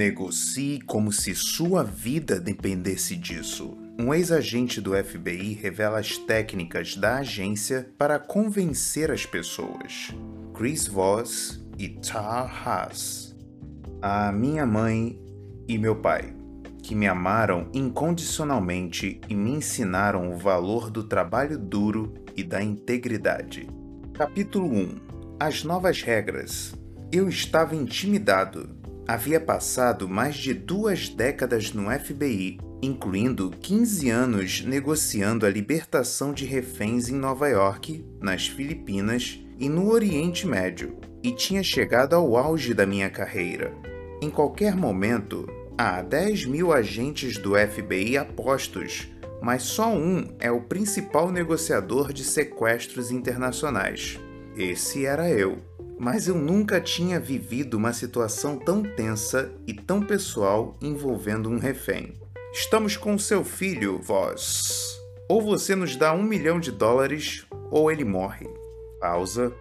Negocie como se sua vida dependesse disso. Um ex-agente do FBI revela as técnicas da agência para convencer as pessoas. Chris Voss e Tar Haas. A minha mãe e meu pai, que me amaram incondicionalmente e me ensinaram o valor do trabalho duro e da integridade. Capítulo 1 As novas regras. Eu estava intimidado. Havia passado mais de duas décadas no FBI, incluindo 15 anos negociando a libertação de reféns em Nova York, nas Filipinas e no Oriente Médio, e tinha chegado ao auge da minha carreira. Em qualquer momento, há 10 mil agentes do FBI apostos, mas só um é o principal negociador de sequestros internacionais. Esse era eu mas eu nunca tinha vivido uma situação tão tensa e tão pessoal envolvendo um refém. Estamos com seu filho, vós. Ou você nos dá um milhão de dólares, ou ele morre. Pausa,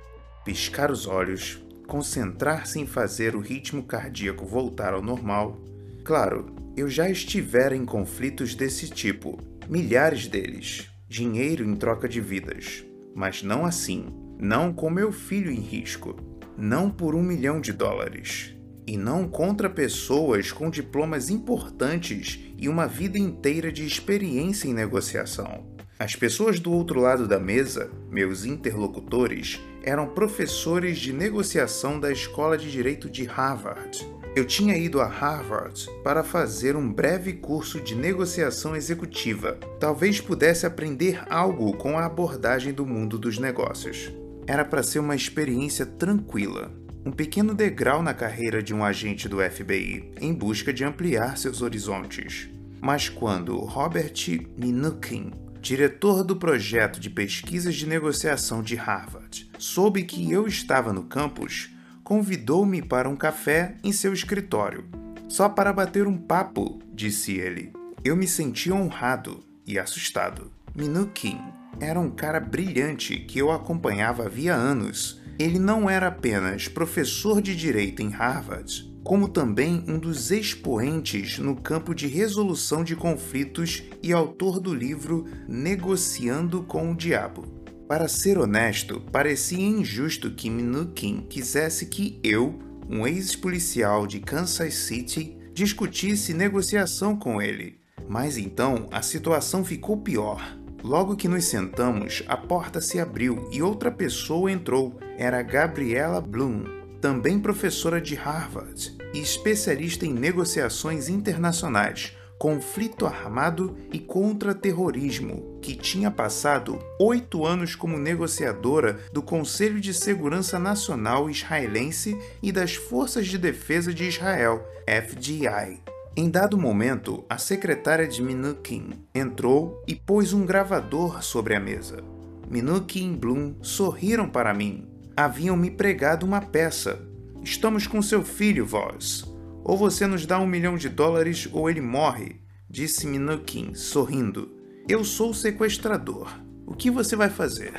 piscar os olhos, concentrar-se em fazer o ritmo cardíaco voltar ao normal. Claro, eu já estivera em conflitos desse tipo, milhares deles, dinheiro em troca de vidas, mas não assim, não com meu filho em risco não por um milhão de dólares, e não contra pessoas com diplomas importantes e uma vida inteira de experiência em negociação. As pessoas do outro lado da mesa, meus interlocutores, eram professores de negociação da Escola de Direito de Harvard. Eu tinha ido a Harvard para fazer um breve curso de negociação executiva. Talvez pudesse aprender algo com a abordagem do mundo dos negócios era para ser uma experiência tranquila, um pequeno degrau na carreira de um agente do FBI em busca de ampliar seus horizontes. Mas quando Robert Minukin, diretor do projeto de pesquisas de negociação de Harvard, soube que eu estava no campus, convidou-me para um café em seu escritório. Só para bater um papo, disse ele. Eu me senti honrado e assustado. Minukin era um cara brilhante que eu acompanhava havia anos. Ele não era apenas professor de direito em Harvard, como também um dos expoentes no campo de resolução de conflitos e autor do livro Negociando com o Diabo. Para ser honesto, parecia injusto que Minukin quisesse que eu, um ex-policial de Kansas City, discutisse negociação com ele. Mas então a situação ficou pior. Logo que nos sentamos, a porta se abriu e outra pessoa entrou. Era Gabriela Bloom, também professora de Harvard e especialista em negociações internacionais, conflito armado e contra-terrorismo, que tinha passado oito anos como negociadora do Conselho de Segurança Nacional Israelense e das Forças de Defesa de Israel, FDI. Em dado momento, a secretária de Minukin entrou e pôs um gravador sobre a mesa. Minukin e Bloom sorriram para mim. Haviam me pregado uma peça. Estamos com seu filho, vós. Ou você nos dá um milhão de dólares ou ele morre, disse Minukin, sorrindo. Eu sou o sequestrador. O que você vai fazer?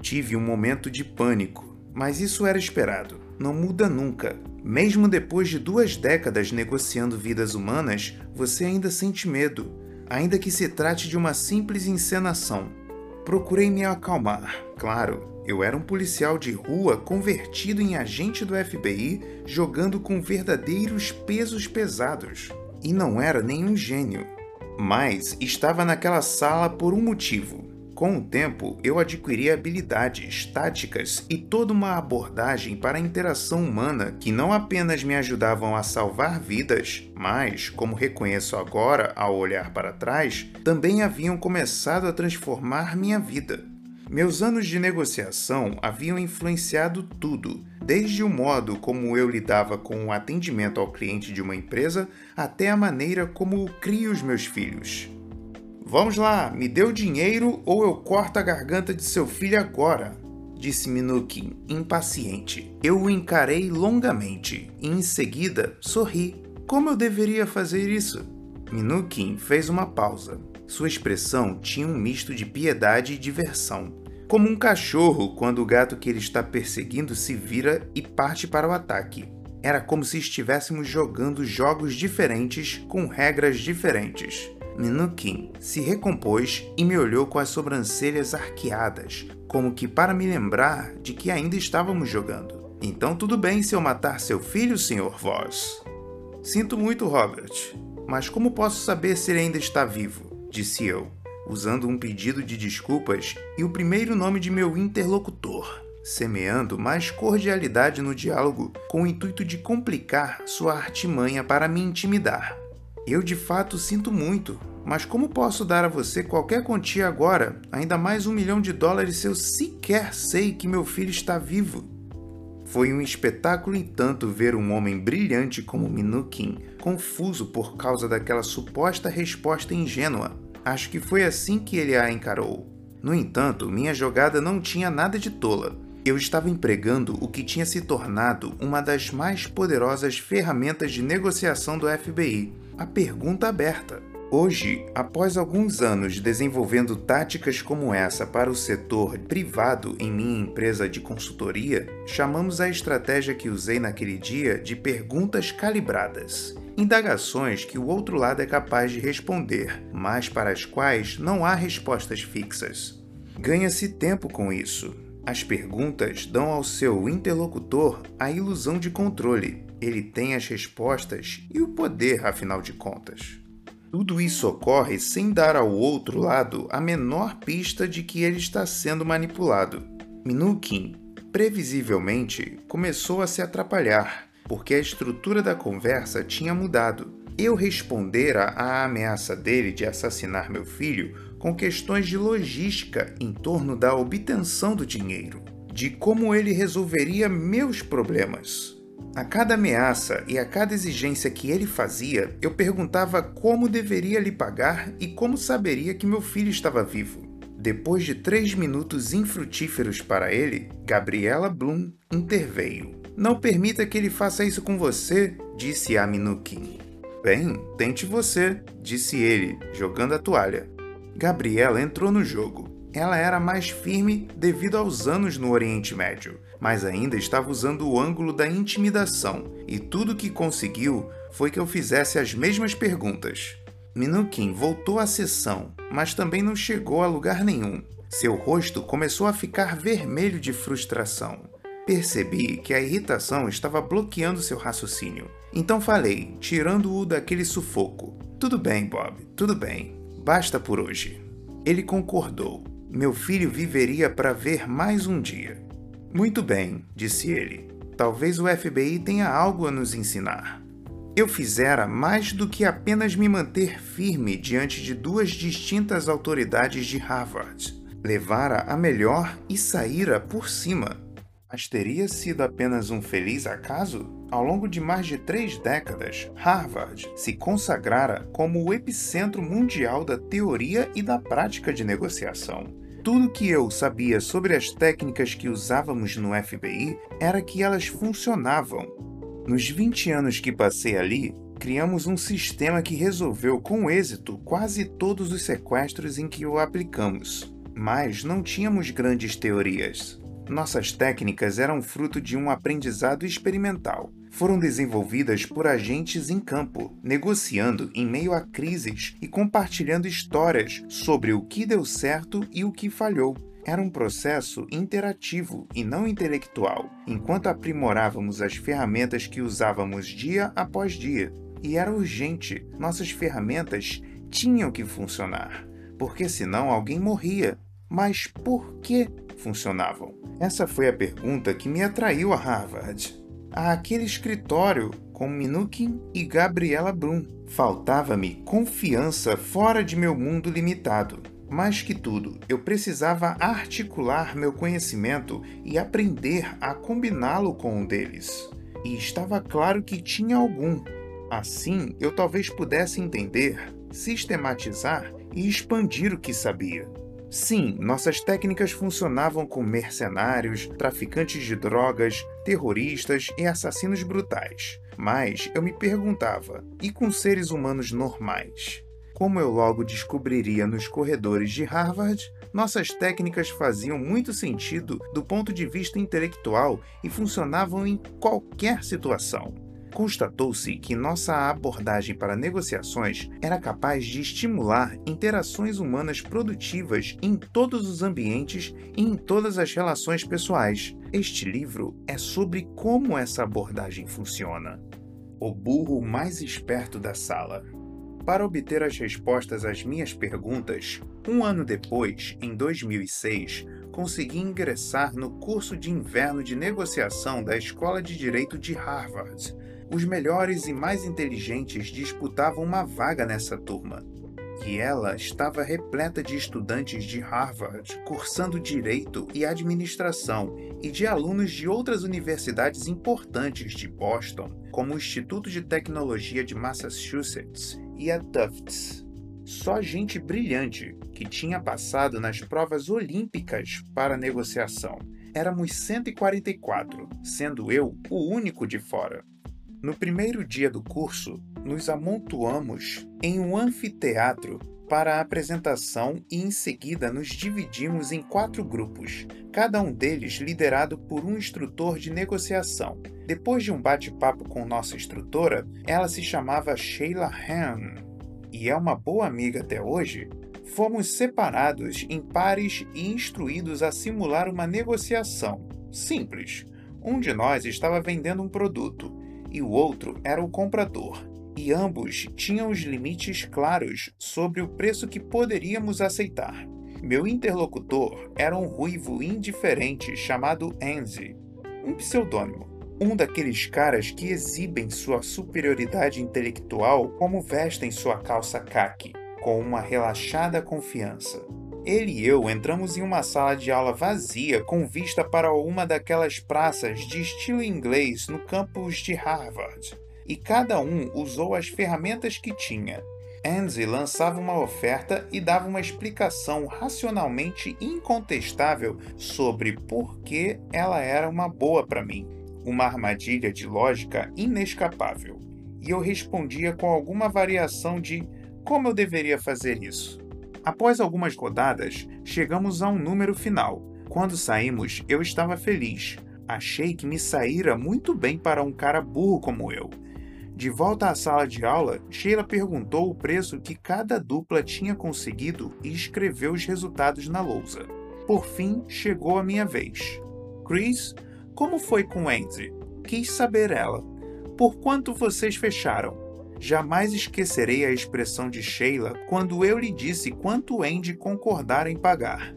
Tive um momento de pânico, mas isso era esperado. Não muda nunca. Mesmo depois de duas décadas negociando vidas humanas, você ainda sente medo, ainda que se trate de uma simples encenação. Procurei me acalmar. Claro, eu era um policial de rua convertido em agente do FBI, jogando com verdadeiros pesos pesados. E não era nenhum gênio. Mas estava naquela sala por um motivo. Com o tempo, eu adquiri habilidades, táticas e toda uma abordagem para a interação humana que não apenas me ajudavam a salvar vidas, mas, como reconheço agora ao olhar para trás, também haviam começado a transformar minha vida. Meus anos de negociação haviam influenciado tudo, desde o modo como eu lidava com o atendimento ao cliente de uma empresa até a maneira como crio os meus filhos. Vamos lá, me dê o dinheiro ou eu corto a garganta de seu filho agora, disse Minukin, impaciente. Eu o encarei longamente e em seguida sorri. Como eu deveria fazer isso? Minukin fez uma pausa. Sua expressão tinha um misto de piedade e diversão, como um cachorro quando o gato que ele está perseguindo se vira e parte para o ataque. Era como se estivéssemos jogando jogos diferentes com regras diferentes. Minukin se recompôs e me olhou com as sobrancelhas arqueadas, como que para me lembrar de que ainda estávamos jogando. Então tudo bem se eu matar seu filho, Sr. Voss. Sinto muito, Robert, mas como posso saber se ele ainda está vivo? Disse eu, usando um pedido de desculpas e o primeiro nome de meu interlocutor, semeando mais cordialidade no diálogo com o intuito de complicar sua artimanha para me intimidar. Eu de fato sinto muito, mas como posso dar a você qualquer quantia agora, ainda mais um milhão de dólares se eu sequer sei que meu filho está vivo? Foi um espetáculo, entanto, ver um homem brilhante como Minukin, confuso por causa daquela suposta resposta ingênua. Acho que foi assim que ele a encarou. No entanto, minha jogada não tinha nada de tola. Eu estava empregando o que tinha se tornado uma das mais poderosas ferramentas de negociação do FBI, a pergunta aberta. Hoje, após alguns anos desenvolvendo táticas como essa para o setor privado em minha empresa de consultoria, chamamos a estratégia que usei naquele dia de perguntas calibradas. Indagações que o outro lado é capaz de responder, mas para as quais não há respostas fixas. Ganha-se tempo com isso. As perguntas dão ao seu interlocutor a ilusão de controle. Ele tem as respostas e o poder, afinal de contas. Tudo isso ocorre sem dar ao outro lado a menor pista de que ele está sendo manipulado. Minukin, previsivelmente, começou a se atrapalhar, porque a estrutura da conversa tinha mudado. Eu respondera à ameaça dele de assassinar meu filho com questões de logística em torno da obtenção do dinheiro, de como ele resolveria meus problemas. A cada ameaça e a cada exigência que ele fazia, eu perguntava como deveria lhe pagar e como saberia que meu filho estava vivo. Depois de três minutos infrutíferos para ele, Gabriela Bloom interveio. Não permita que ele faça isso com você, disse a Minukin. Bem, tente você, disse ele, jogando a toalha. Gabriela entrou no jogo. Ela era mais firme devido aos anos no Oriente Médio mas ainda estava usando o ângulo da intimidação, e tudo que conseguiu foi que eu fizesse as mesmas perguntas. Minukin voltou à sessão, mas também não chegou a lugar nenhum. Seu rosto começou a ficar vermelho de frustração. Percebi que a irritação estava bloqueando seu raciocínio. Então falei, tirando-o daquele sufoco. Tudo bem, Bob, tudo bem. Basta por hoje. Ele concordou. Meu filho viveria para ver mais um dia. Muito bem, disse ele. Talvez o FBI tenha algo a nos ensinar. Eu fizera mais do que apenas me manter firme diante de duas distintas autoridades de Harvard. Levara a melhor e saíra por cima. Mas teria sido apenas um feliz acaso? Ao longo de mais de três décadas, Harvard se consagrara como o epicentro mundial da teoria e da prática de negociação. Tudo que eu sabia sobre as técnicas que usávamos no FBI era que elas funcionavam. Nos 20 anos que passei ali, criamos um sistema que resolveu com êxito quase todos os sequestros em que o aplicamos. Mas não tínhamos grandes teorias. Nossas técnicas eram fruto de um aprendizado experimental foram desenvolvidas por agentes em campo, negociando em meio a crises e compartilhando histórias sobre o que deu certo e o que falhou. Era um processo interativo e não intelectual, enquanto aprimorávamos as ferramentas que usávamos dia após dia. E era urgente, nossas ferramentas tinham que funcionar, porque senão alguém morria. Mas por que funcionavam? Essa foi a pergunta que me atraiu a Harvard àquele escritório com Minukin e Gabriela Brum. Faltava-me confiança fora de meu mundo limitado. Mais que tudo, eu precisava articular meu conhecimento e aprender a combiná-lo com um deles. E estava claro que tinha algum. Assim, eu talvez pudesse entender, sistematizar e expandir o que sabia. Sim, nossas técnicas funcionavam com mercenários, traficantes de drogas, terroristas e assassinos brutais. Mas eu me perguntava, e com seres humanos normais? Como eu logo descobriria nos corredores de Harvard, Nossas técnicas faziam muito sentido do ponto de vista intelectual e funcionavam em qualquer situação. Constatou-se que nossa abordagem para negociações era capaz de estimular interações humanas produtivas em todos os ambientes e em todas as relações pessoais. Este livro é sobre como essa abordagem funciona. O burro mais esperto da sala. Para obter as respostas às minhas perguntas, um ano depois, em 2006, consegui ingressar no curso de inverno de negociação da Escola de Direito de Harvard os melhores e mais inteligentes disputavam uma vaga nessa turma. E ela estava repleta de estudantes de Harvard, cursando direito e administração, e de alunos de outras universidades importantes de Boston, como o Instituto de Tecnologia de Massachusetts e a Tufts. Só gente brilhante que tinha passado nas provas olímpicas para negociação. Éramos 144, sendo eu o único de fora. No primeiro dia do curso, nos amontoamos em um anfiteatro para a apresentação e em seguida nos dividimos em quatro grupos, cada um deles liderado por um instrutor de negociação. Depois de um bate-papo com nossa instrutora, ela se chamava Sheila Han e é uma boa amiga até hoje. Fomos separados em pares e instruídos a simular uma negociação. Simples. Um de nós estava vendendo um produto e o outro era o comprador, e ambos tinham os limites claros sobre o preço que poderíamos aceitar. Meu interlocutor era um ruivo indiferente chamado Andy, um pseudônimo, um daqueles caras que exibem sua superioridade intelectual como vestem sua calça caque, com uma relaxada confiança. Ele e eu entramos em uma sala de aula vazia com vista para uma daquelas praças de estilo inglês no campus de Harvard, e cada um usou as ferramentas que tinha. Andy lançava uma oferta e dava uma explicação racionalmente incontestável sobre por que ela era uma boa para mim, uma armadilha de lógica inescapável. E eu respondia com alguma variação de como eu deveria fazer isso. Após algumas rodadas, chegamos a um número final. Quando saímos, eu estava feliz. Achei que me saíra muito bem para um cara burro como eu. De volta à sala de aula, Sheila perguntou o preço que cada dupla tinha conseguido e escreveu os resultados na lousa. Por fim, chegou a minha vez. Chris, como foi com Andy? Quis saber ela. Por quanto vocês fecharam? Jamais esquecerei a expressão de Sheila quando eu lhe disse quanto Andy concordara em pagar.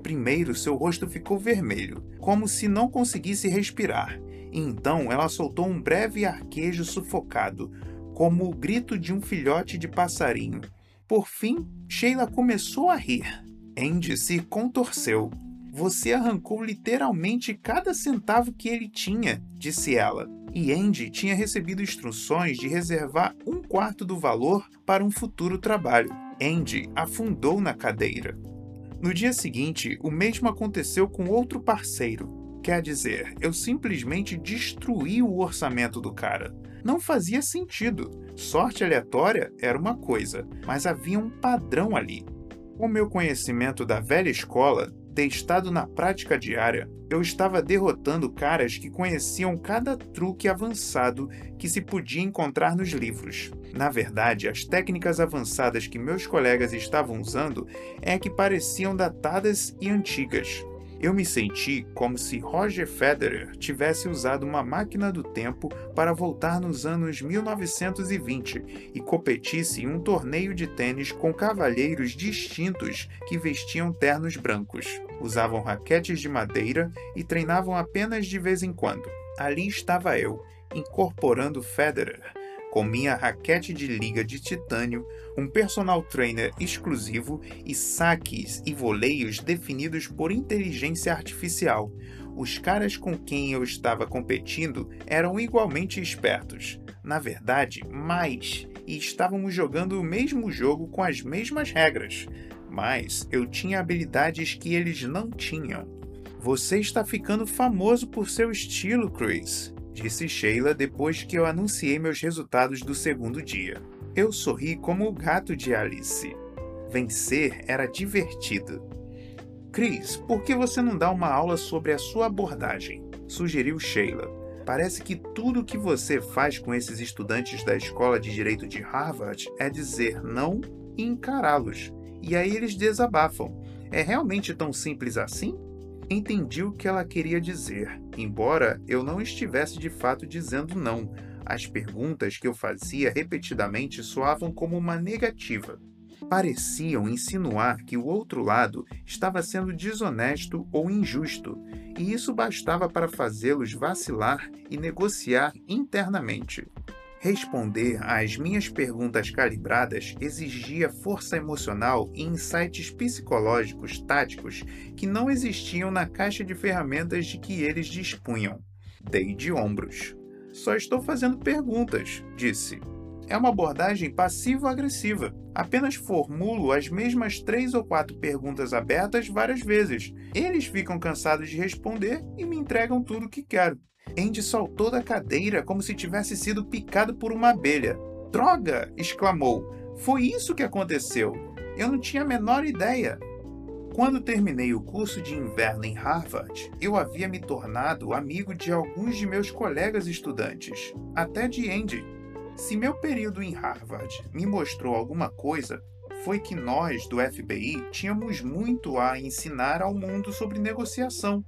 Primeiro, seu rosto ficou vermelho, como se não conseguisse respirar, então ela soltou um breve arquejo sufocado, como o grito de um filhote de passarinho. Por fim, Sheila começou a rir. Andy se contorceu. Você arrancou literalmente cada centavo que ele tinha, disse ela e Andy tinha recebido instruções de reservar um quarto do valor para um futuro trabalho. Andy afundou na cadeira. No dia seguinte, o mesmo aconteceu com outro parceiro. Quer dizer, eu simplesmente destruí o orçamento do cara. Não fazia sentido. Sorte aleatória era uma coisa, mas havia um padrão ali. Com meu conhecimento da velha escola, testado na prática diária, eu estava derrotando caras que conheciam cada truque avançado que se podia encontrar nos livros. Na verdade, as técnicas avançadas que meus colegas estavam usando é que pareciam datadas e antigas. Eu me senti como se Roger Federer tivesse usado uma máquina do tempo para voltar nos anos 1920 e competisse em um torneio de tênis com cavalheiros distintos que vestiam ternos brancos, usavam raquetes de madeira e treinavam apenas de vez em quando. Ali estava eu, incorporando Federer, com minha raquete de liga de titânio, um personal trainer exclusivo e saques e voleios definidos por inteligência artificial. Os caras com quem eu estava competindo eram igualmente espertos, na verdade, mais, e estávamos jogando o mesmo jogo com as mesmas regras, mas eu tinha habilidades que eles não tinham. Você está ficando famoso por seu estilo, Chris disse Sheila depois que eu anunciei meus resultados do segundo dia. Eu sorri como o gato de Alice. Vencer era divertido. Chris, por que você não dá uma aula sobre a sua abordagem? sugeriu Sheila. Parece que tudo o que você faz com esses estudantes da escola de direito de Harvard é dizer não e encará-los. E aí eles desabafam. É realmente tão simples assim? Entendi o que ela queria dizer, embora eu não estivesse de fato dizendo não. As perguntas que eu fazia repetidamente soavam como uma negativa pareciam insinuar que o outro lado estava sendo desonesto ou injusto, e isso bastava para fazê-los vacilar e negociar internamente. Responder às minhas perguntas calibradas exigia força emocional e insights psicológicos táticos que não existiam na caixa de ferramentas de que eles dispunham. Dei de ombros. Só estou fazendo perguntas, disse é uma abordagem passivo-agressiva. Apenas formulo as mesmas três ou quatro perguntas abertas várias vezes. Eles ficam cansados de responder e me entregam tudo o que quero. Andy saltou da cadeira como se tivesse sido picado por uma abelha. Droga! exclamou. Foi isso que aconteceu. Eu não tinha a menor ideia. Quando terminei o curso de inverno em Harvard, eu havia me tornado amigo de alguns de meus colegas estudantes, até de Andy. Se meu período em Harvard me mostrou alguma coisa, foi que nós do FBI tínhamos muito a ensinar ao mundo sobre negociação.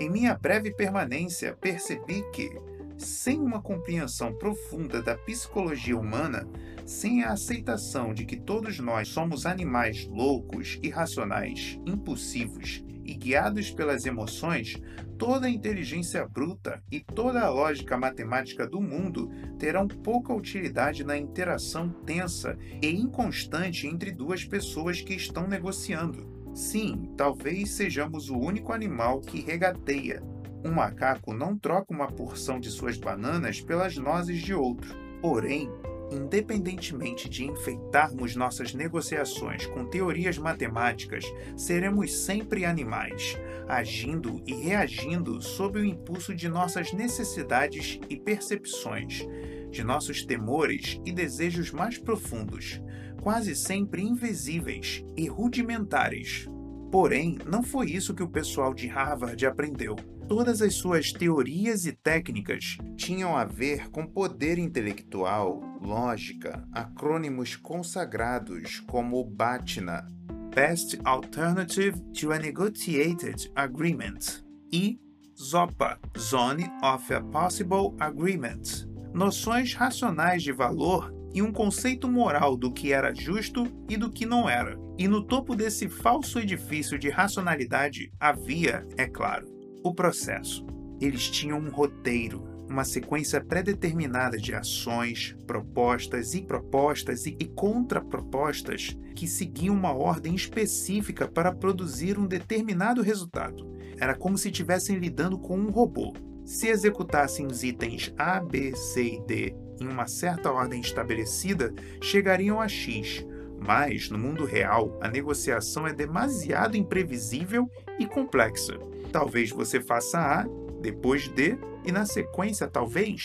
Em minha breve permanência, percebi que, sem uma compreensão profunda da psicologia humana, sem a aceitação de que todos nós somos animais loucos, irracionais, impulsivos e guiados pelas emoções, toda a inteligência bruta e toda a lógica matemática do mundo terão pouca utilidade na interação tensa e inconstante entre duas pessoas que estão negociando. Sim, talvez sejamos o único animal que regateia. Um macaco não troca uma porção de suas bananas pelas nozes de outro. Porém, Independentemente de enfeitarmos nossas negociações com teorias matemáticas, seremos sempre animais, agindo e reagindo sob o impulso de nossas necessidades e percepções, de nossos temores e desejos mais profundos, quase sempre invisíveis e rudimentares. Porém, não foi isso que o pessoal de Harvard aprendeu. Todas as suas teorias e técnicas tinham a ver com poder intelectual, lógica, acrônimos consagrados como BATNA Best Alternative to a Negotiated Agreement e ZOPA Zone of a Possible Agreement noções racionais de valor e um conceito moral do que era justo e do que não era. E no topo desse falso edifício de racionalidade havia, é claro, o processo. Eles tinham um roteiro, uma sequência pré-determinada de ações, propostas e propostas e contrapropostas que seguiam uma ordem específica para produzir um determinado resultado. Era como se estivessem lidando com um robô. Se executassem os itens A, B, C e D em uma certa ordem estabelecida, chegariam a X. Mas, no mundo real, a negociação é demasiado imprevisível e complexa. Talvez você faça A, depois D e na sequência, talvez,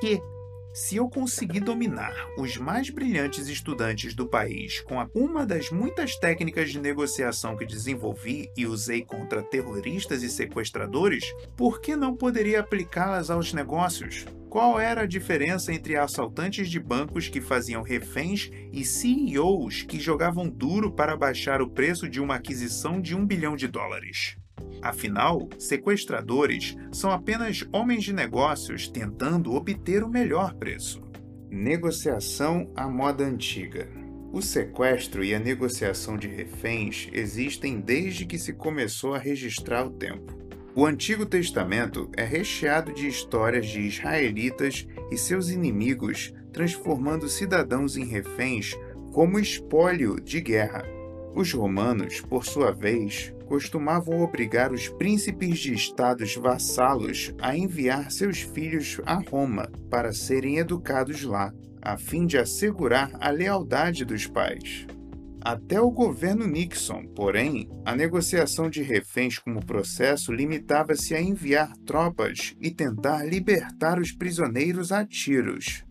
Q. Se eu conseguir dominar os mais brilhantes estudantes do país com uma das muitas técnicas de negociação que desenvolvi e usei contra terroristas e sequestradores, por que não poderia aplicá-las aos negócios? Qual era a diferença entre assaltantes de bancos que faziam reféns e CEOs que jogavam duro para baixar o preço de uma aquisição de um bilhão de dólares? Afinal, sequestradores são apenas homens de negócios tentando obter o melhor preço. Negociação à moda antiga. O sequestro e a negociação de reféns existem desde que se começou a registrar o tempo. O Antigo Testamento é recheado de histórias de israelitas e seus inimigos transformando cidadãos em reféns como espólio de guerra. Os romanos, por sua vez, costumavam obrigar os príncipes de estados vassalos a enviar seus filhos a Roma para serem educados lá, a fim de assegurar a lealdade dos pais. Até o governo Nixon, porém, a negociação de reféns como processo limitava-se a enviar tropas e tentar libertar os prisioneiros a tiros.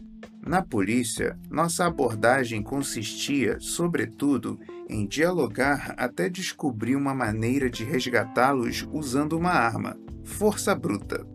Na polícia, nossa abordagem consistia, sobretudo, em dialogar até descobrir uma maneira de resgatá-los usando uma arma, força bruta.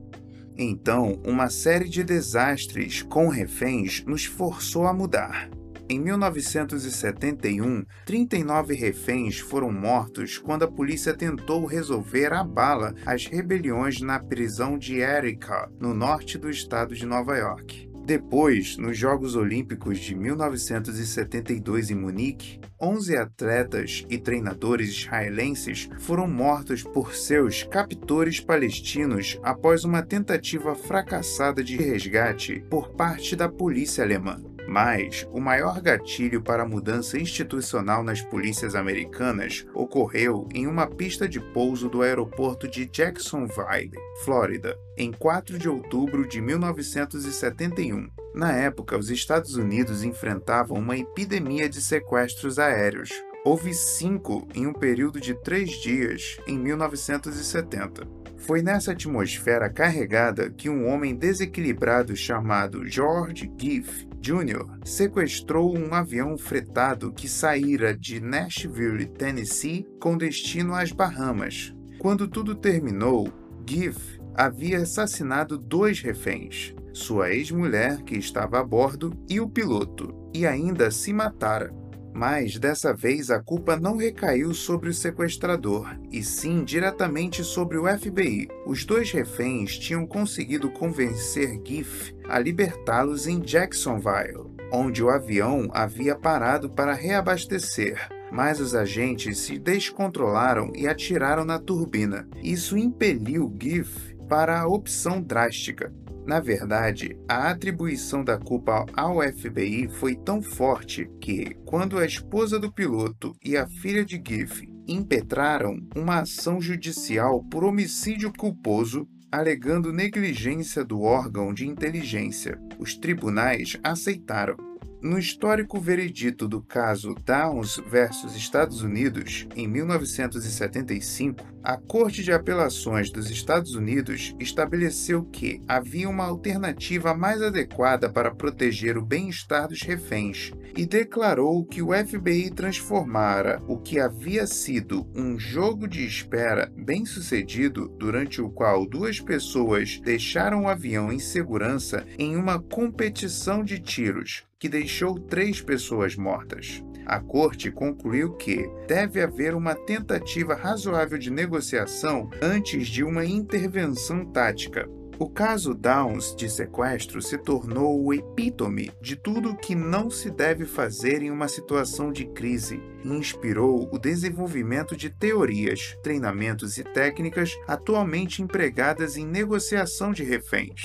Então, uma série de desastres com reféns nos forçou a mudar. Em 1971, 39 reféns foram mortos quando a polícia tentou resolver a bala as rebeliões na prisão de Erika, no norte do estado de Nova York. Depois, nos Jogos Olímpicos de 1972 em Munique, 11 atletas e treinadores israelenses foram mortos por seus captores palestinos após uma tentativa fracassada de resgate por parte da polícia alemã. Mas o maior gatilho para a mudança institucional nas polícias americanas ocorreu em uma pista de pouso do aeroporto de Jacksonville, Flórida, em 4 de outubro de 1971. Na época, os Estados Unidos enfrentavam uma epidemia de sequestros aéreos. Houve cinco em um período de três dias em 1970. Foi nessa atmosfera carregada que um homem desequilibrado chamado George Giff Jr. sequestrou um avião fretado que saíra de Nashville, Tennessee, com destino às Bahamas. Quando tudo terminou, Giff havia assassinado dois reféns, sua ex-mulher, que estava a bordo, e o piloto, e ainda se matara. Mas dessa vez a culpa não recaiu sobre o sequestrador, e sim diretamente sobre o FBI. Os dois reféns tinham conseguido convencer Giff a libertá-los em Jacksonville, onde o avião havia parado para reabastecer. Mas os agentes se descontrolaram e atiraram na turbina. Isso impeliu Giff para a opção drástica na verdade, a atribuição da culpa ao FBI foi tão forte que, quando a esposa do piloto e a filha de Giff impetraram uma ação judicial por homicídio culposo, alegando negligência do órgão de inteligência, os tribunais aceitaram. No histórico veredito do caso Downs versus Estados Unidos, em 1975, a Corte de Apelações dos Estados Unidos estabeleceu que havia uma alternativa mais adequada para proteger o bem-estar dos reféns e declarou que o FBI transformara o que havia sido um jogo de espera bem-sucedido, durante o qual duas pessoas deixaram o avião em segurança, em uma competição de tiros que deixou três pessoas mortas. A corte concluiu que deve haver uma tentativa razoável de negociação antes de uma intervenção tática. O caso Downs de sequestro se tornou o epítome de tudo o que não se deve fazer em uma situação de crise e inspirou o desenvolvimento de teorias, treinamentos e técnicas atualmente empregadas em negociação de reféns.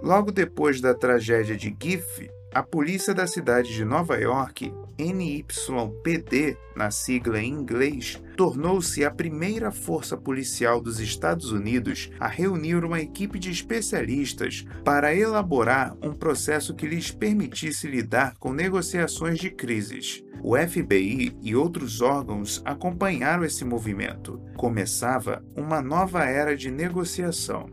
Logo depois da tragédia de Giff, a polícia da cidade de Nova York, NYPD, na sigla em inglês, tornou-se a primeira força policial dos Estados Unidos a reunir uma equipe de especialistas para elaborar um processo que lhes permitisse lidar com negociações de crises. O FBI e outros órgãos acompanharam esse movimento. Começava uma nova era de negociação.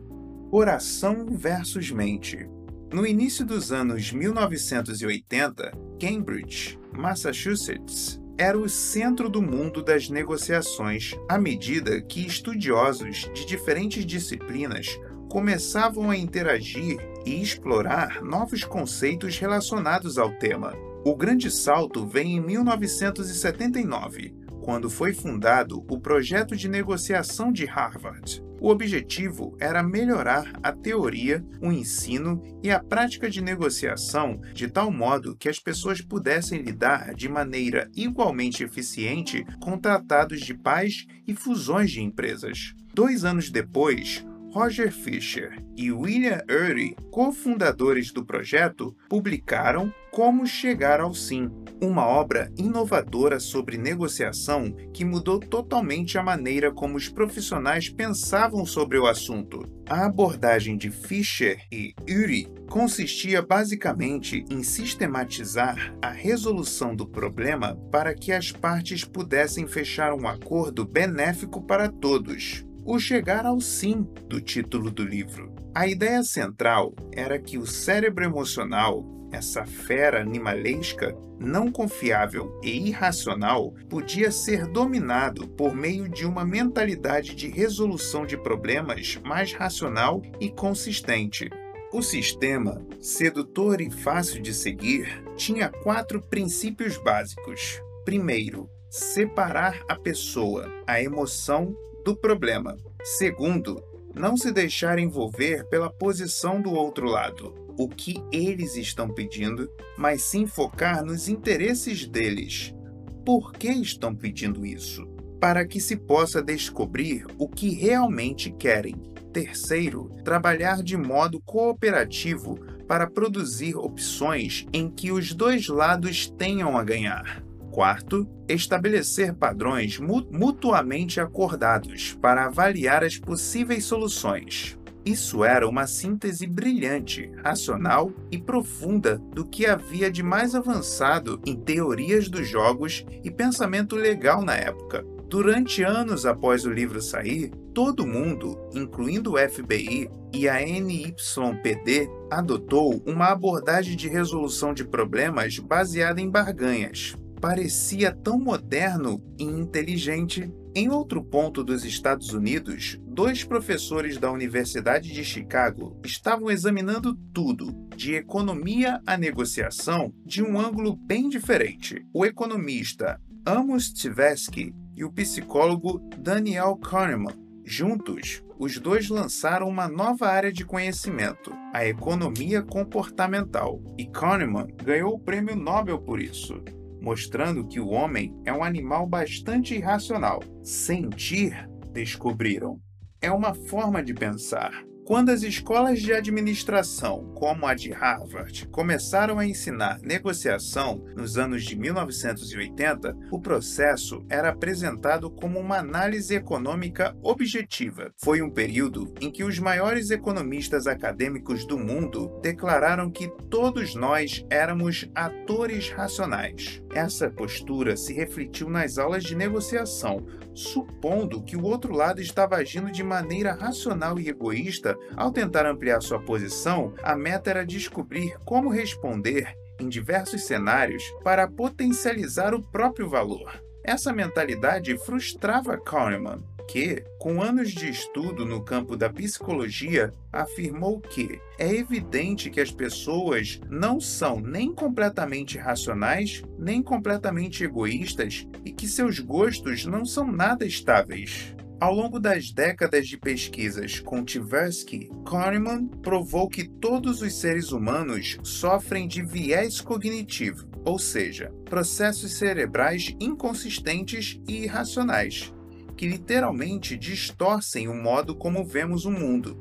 Oração versus mente. No início dos anos 1980, Cambridge, Massachusetts, era o centro do mundo das negociações à medida que estudiosos de diferentes disciplinas começavam a interagir e explorar novos conceitos relacionados ao tema. O grande salto vem em 1979, quando foi fundado o Projeto de Negociação de Harvard. O objetivo era melhorar a teoria, o ensino e a prática de negociação de tal modo que as pessoas pudessem lidar de maneira igualmente eficiente com tratados de paz e fusões de empresas. Dois anos depois, Roger Fisher e William Ury, cofundadores do projeto, publicaram Como Chegar ao Sim, uma obra inovadora sobre negociação que mudou totalmente a maneira como os profissionais pensavam sobre o assunto. A abordagem de Fisher e Ury consistia basicamente em sistematizar a resolução do problema para que as partes pudessem fechar um acordo benéfico para todos o chegar ao sim do título do livro. A ideia central era que o cérebro emocional essa fera animalesca, não confiável e irracional, podia ser dominado por meio de uma mentalidade de resolução de problemas mais racional e consistente. O sistema, sedutor e fácil de seguir, tinha quatro princípios básicos. Primeiro, separar a pessoa, a emoção, do problema. Segundo, não se deixar envolver pela posição do outro lado, o que eles estão pedindo, mas sim focar nos interesses deles. Por que estão pedindo isso? Para que se possa descobrir o que realmente querem. Terceiro, trabalhar de modo cooperativo para produzir opções em que os dois lados tenham a ganhar. Quarto, estabelecer padrões mutuamente acordados para avaliar as possíveis soluções. Isso era uma síntese brilhante, racional e profunda do que havia de mais avançado em teorias dos jogos e pensamento legal na época. Durante anos após o livro sair, todo mundo, incluindo o FBI e a NYPD, adotou uma abordagem de resolução de problemas baseada em barganhas parecia tão moderno e inteligente. Em outro ponto dos Estados Unidos, dois professores da Universidade de Chicago estavam examinando tudo, de economia à negociação, de um ângulo bem diferente. O economista Amos Tversky e o psicólogo Daniel Kahneman. Juntos, os dois lançaram uma nova área de conhecimento, a economia comportamental, e Kahneman ganhou o prêmio Nobel por isso mostrando que o homem é um animal bastante irracional. Sentir, descobriram, é uma forma de pensar. Quando as escolas de administração, como a de Harvard, começaram a ensinar negociação nos anos de 1980, o processo era apresentado como uma análise econômica objetiva. Foi um período em que os maiores economistas acadêmicos do mundo declararam que todos nós éramos atores racionais. Essa postura se refletiu nas aulas de negociação, supondo que o outro lado estava agindo de maneira racional e egoísta ao tentar ampliar sua posição, a meta era descobrir como responder em diversos cenários para potencializar o próprio valor. Essa mentalidade frustrava Kahneman, que, com anos de estudo no campo da psicologia, afirmou que é evidente que as pessoas não são nem completamente racionais, nem completamente egoístas e que seus gostos não são nada estáveis. Ao longo das décadas de pesquisas com Tversky, Kahneman provou que todos os seres humanos sofrem de viés cognitivo, ou seja, processos cerebrais inconsistentes e irracionais, que literalmente distorcem o modo como vemos o mundo.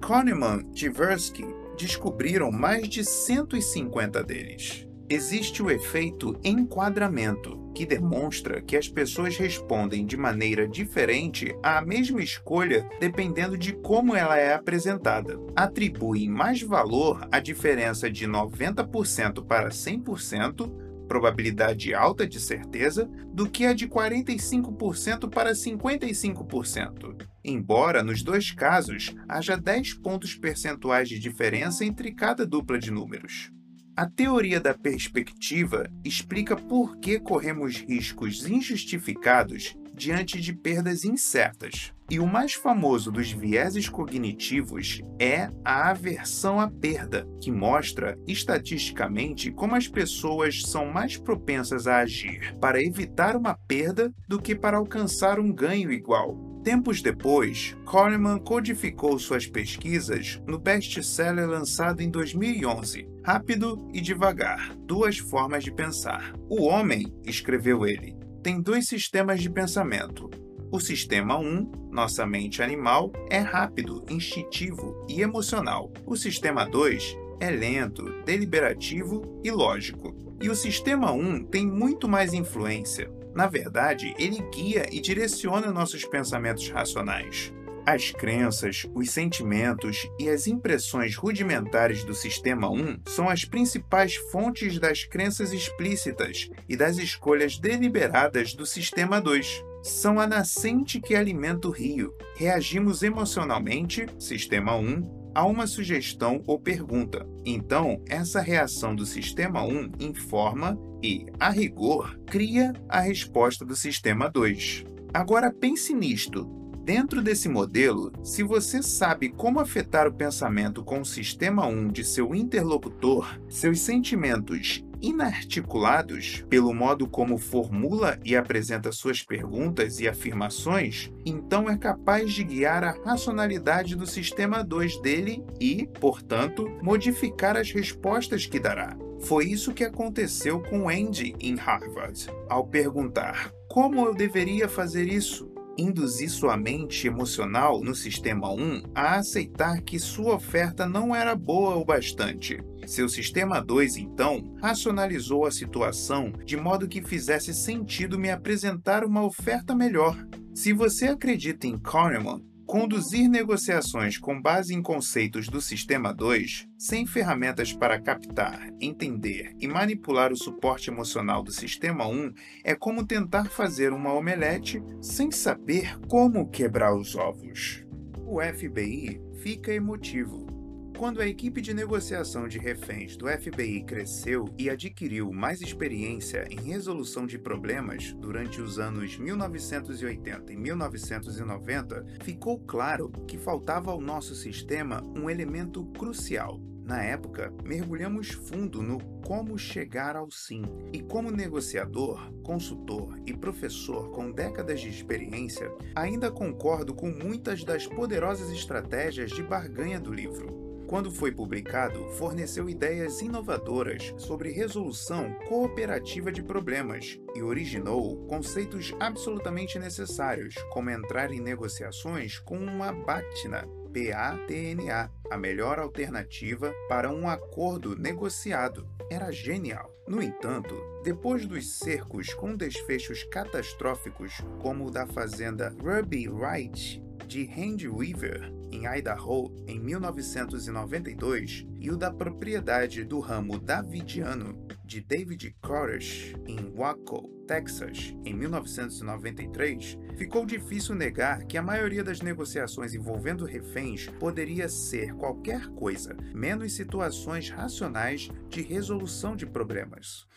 Kahneman e Tversky descobriram mais de 150 deles. Existe o efeito enquadramento, que demonstra que as pessoas respondem de maneira diferente à mesma escolha dependendo de como ela é apresentada. Atribuem mais valor à diferença de 90% para 100%, probabilidade alta de certeza, do que a de 45% para 55%. Embora, nos dois casos, haja 10 pontos percentuais de diferença entre cada dupla de números. A teoria da perspectiva explica por que corremos riscos injustificados diante de perdas incertas. E o mais famoso dos vieses cognitivos é a aversão à perda, que mostra estatisticamente como as pessoas são mais propensas a agir para evitar uma perda do que para alcançar um ganho igual. Tempos depois, Kahneman codificou suas pesquisas no best-seller lançado em 2011, Rápido e Devagar, Duas Formas de Pensar. O homem, escreveu ele, tem dois sistemas de pensamento. O sistema 1, nossa mente animal, é rápido, instintivo e emocional. O sistema 2 é lento, deliberativo e lógico. E o sistema 1 tem muito mais influência, na verdade, ele guia e direciona nossos pensamentos racionais. As crenças, os sentimentos e as impressões rudimentares do Sistema 1 são as principais fontes das crenças explícitas e das escolhas deliberadas do Sistema 2. São a nascente que alimenta o rio. Reagimos emocionalmente, Sistema 1, a uma sugestão ou pergunta. Então, essa reação do sistema 1 informa e, a rigor, cria a resposta do sistema 2. Agora pense nisto. Dentro desse modelo, se você sabe como afetar o pensamento com o sistema 1 de seu interlocutor, seus sentimentos inarticulados pelo modo como formula e apresenta suas perguntas e afirmações, então é capaz de guiar a racionalidade do sistema 2 dele e, portanto, modificar as respostas que dará. Foi isso que aconteceu com Andy em Harvard. Ao perguntar como eu deveria fazer isso, induzir sua mente emocional no sistema 1 a aceitar que sua oferta não era boa o bastante. Seu sistema 2, então, racionalizou a situação de modo que fizesse sentido me apresentar uma oferta melhor. Se você acredita em Kahneman, Conduzir negociações com base em conceitos do Sistema 2, sem ferramentas para captar, entender e manipular o suporte emocional do Sistema 1, é como tentar fazer uma omelete sem saber como quebrar os ovos. O FBI fica emotivo quando a equipe de negociação de reféns do FBI cresceu e adquiriu mais experiência em resolução de problemas durante os anos 1980 e 1990, ficou claro que faltava ao nosso sistema um elemento crucial. Na época, mergulhamos fundo no como chegar ao sim. E como negociador, consultor e professor com décadas de experiência, ainda concordo com muitas das poderosas estratégias de barganha do livro quando foi publicado, forneceu ideias inovadoras sobre resolução cooperativa de problemas e originou conceitos absolutamente necessários, como entrar em negociações com uma BATNA, PATNA, a melhor alternativa para um acordo negociado. Era genial. No entanto, depois dos cercos com desfechos catastróficos, como o da fazenda Ruby Wright de Hand Weaver, em Idaho, em 1992, e o da propriedade do ramo davidiano de David Koresh, em Waco, Texas, em 1993, ficou difícil negar que a maioria das negociações envolvendo reféns poderia ser qualquer coisa, menos situações racionais de resolução de problemas.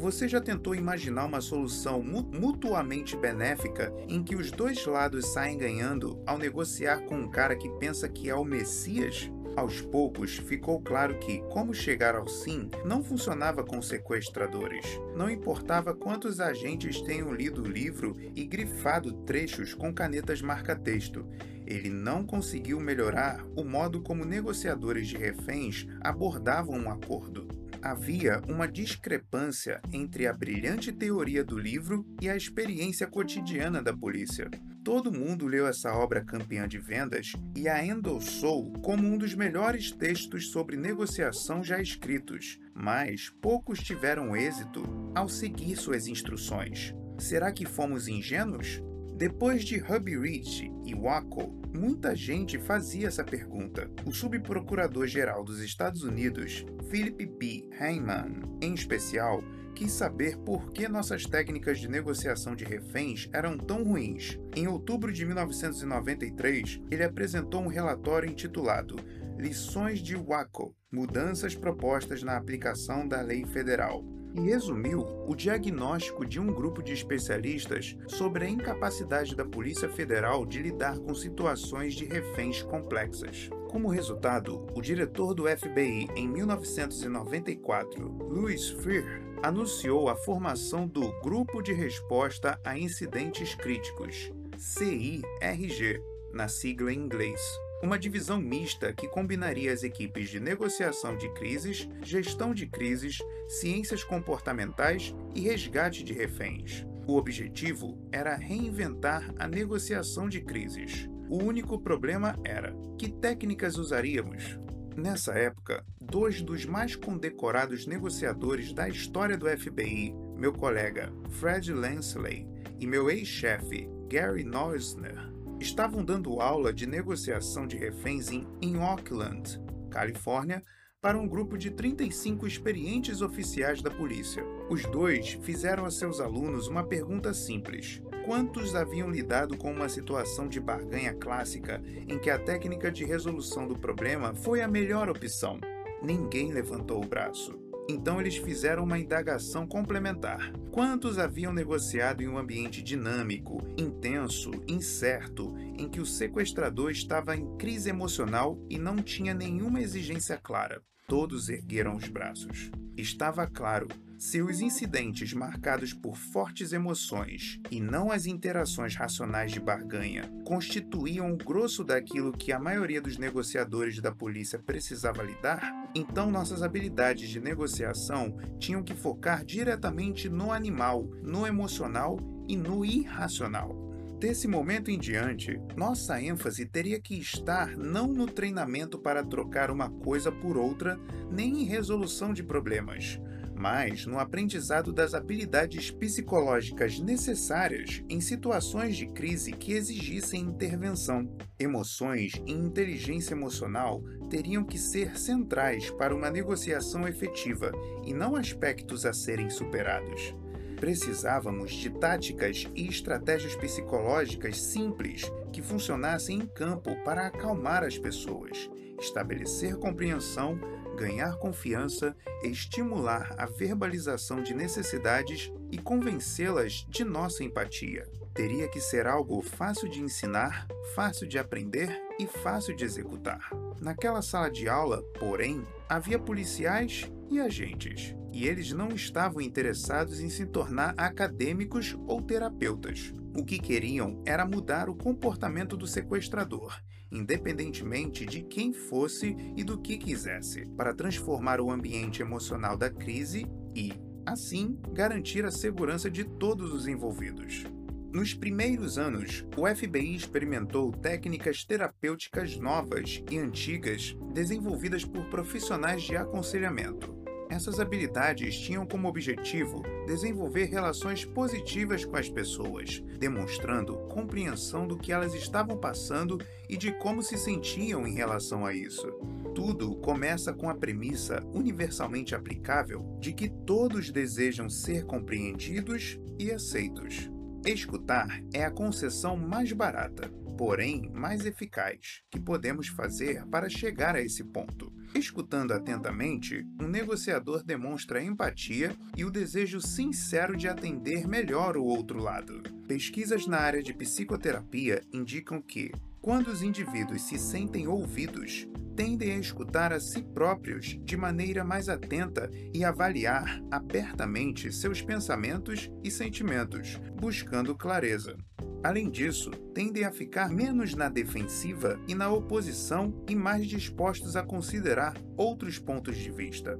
Você já tentou imaginar uma solução mutuamente benéfica em que os dois lados saem ganhando ao negociar com um cara que pensa que é o Messias? Aos poucos, ficou claro que, como chegar ao sim, não funcionava com sequestradores. Não importava quantos agentes tenham lido o livro e grifado trechos com canetas marca-texto, ele não conseguiu melhorar o modo como negociadores de reféns abordavam um acordo havia uma discrepância entre a brilhante teoria do livro e a experiência cotidiana da polícia. Todo mundo leu essa obra campeã de vendas e a endossou como um dos melhores textos sobre negociação já escritos, mas poucos tiveram êxito ao seguir suas instruções. Será que fomos ingênuos? Depois de Hubby Rich e Waco, muita gente fazia essa pergunta. O subprocurador-geral dos Estados Unidos, Philip B. Heyman, em especial, quis saber por que nossas técnicas de negociação de reféns eram tão ruins. Em outubro de 1993, ele apresentou um relatório intitulado Lições de Waco Mudanças propostas na aplicação da lei federal e resumiu o diagnóstico de um grupo de especialistas sobre a incapacidade da Polícia Federal de lidar com situações de reféns complexas. Como resultado, o diretor do FBI em 1994, Louis Freer, anunciou a formação do Grupo de Resposta a Incidentes Críticos, CIRG, na sigla em inglês uma divisão mista que combinaria as equipes de negociação de crises, gestão de crises, ciências comportamentais e resgate de reféns. O objetivo era reinventar a negociação de crises. O único problema era: que técnicas usaríamos? Nessa época, dois dos mais condecorados negociadores da história do FBI, meu colega Fred Lansley e meu ex-chefe Gary Neusner, estavam dando aula de negociação de reféns em, em Oakland, Califórnia, para um grupo de 35 experientes oficiais da polícia. Os dois fizeram a seus alunos uma pergunta simples: quantos haviam lidado com uma situação de barganha clássica em que a técnica de resolução do problema foi a melhor opção? Ninguém levantou o braço. Então eles fizeram uma indagação complementar. Quantos haviam negociado em um ambiente dinâmico, intenso, incerto, em que o sequestrador estava em crise emocional e não tinha nenhuma exigência clara? Todos ergueram os braços. Estava claro se os incidentes marcados por fortes emoções e não as interações racionais de barganha constituíam o grosso daquilo que a maioria dos negociadores da polícia precisava lidar, então nossas habilidades de negociação tinham que focar diretamente no animal, no emocional e no irracional. Desse momento em diante, nossa ênfase teria que estar não no treinamento para trocar uma coisa por outra, nem em resolução de problemas, mas no aprendizado das habilidades psicológicas necessárias em situações de crise que exigissem intervenção. Emoções e inteligência emocional teriam que ser centrais para uma negociação efetiva e não aspectos a serem superados. Precisávamos de táticas e estratégias psicológicas simples que funcionassem em campo para acalmar as pessoas, estabelecer compreensão ganhar confiança, estimular a verbalização de necessidades e convencê-las de nossa empatia. Teria que ser algo fácil de ensinar, fácil de aprender e fácil de executar. Naquela sala de aula, porém, havia policiais e agentes, e eles não estavam interessados em se tornar acadêmicos ou terapeutas. O que queriam era mudar o comportamento do sequestrador, independentemente de quem fosse e do que quisesse, para transformar o ambiente emocional da crise e, assim, garantir a segurança de todos os envolvidos. Nos primeiros anos, o FBI experimentou técnicas terapêuticas novas e antigas desenvolvidas por profissionais de aconselhamento. Essas habilidades tinham como objetivo desenvolver relações positivas com as pessoas, demonstrando compreensão do que elas estavam passando e de como se sentiam em relação a isso. Tudo começa com a premissa universalmente aplicável de que todos desejam ser compreendidos e aceitos. Escutar é a concessão mais barata, porém mais eficaz, que podemos fazer para chegar a esse ponto. Escutando atentamente, um negociador demonstra empatia e o desejo sincero de atender melhor o outro lado. Pesquisas na área de psicoterapia indicam que, quando os indivíduos se sentem ouvidos, tendem a escutar a si próprios de maneira mais atenta e avaliar abertamente seus pensamentos e sentimentos, buscando clareza. Além disso, tendem a ficar menos na defensiva e na oposição e mais dispostos a considerar outros pontos de vista,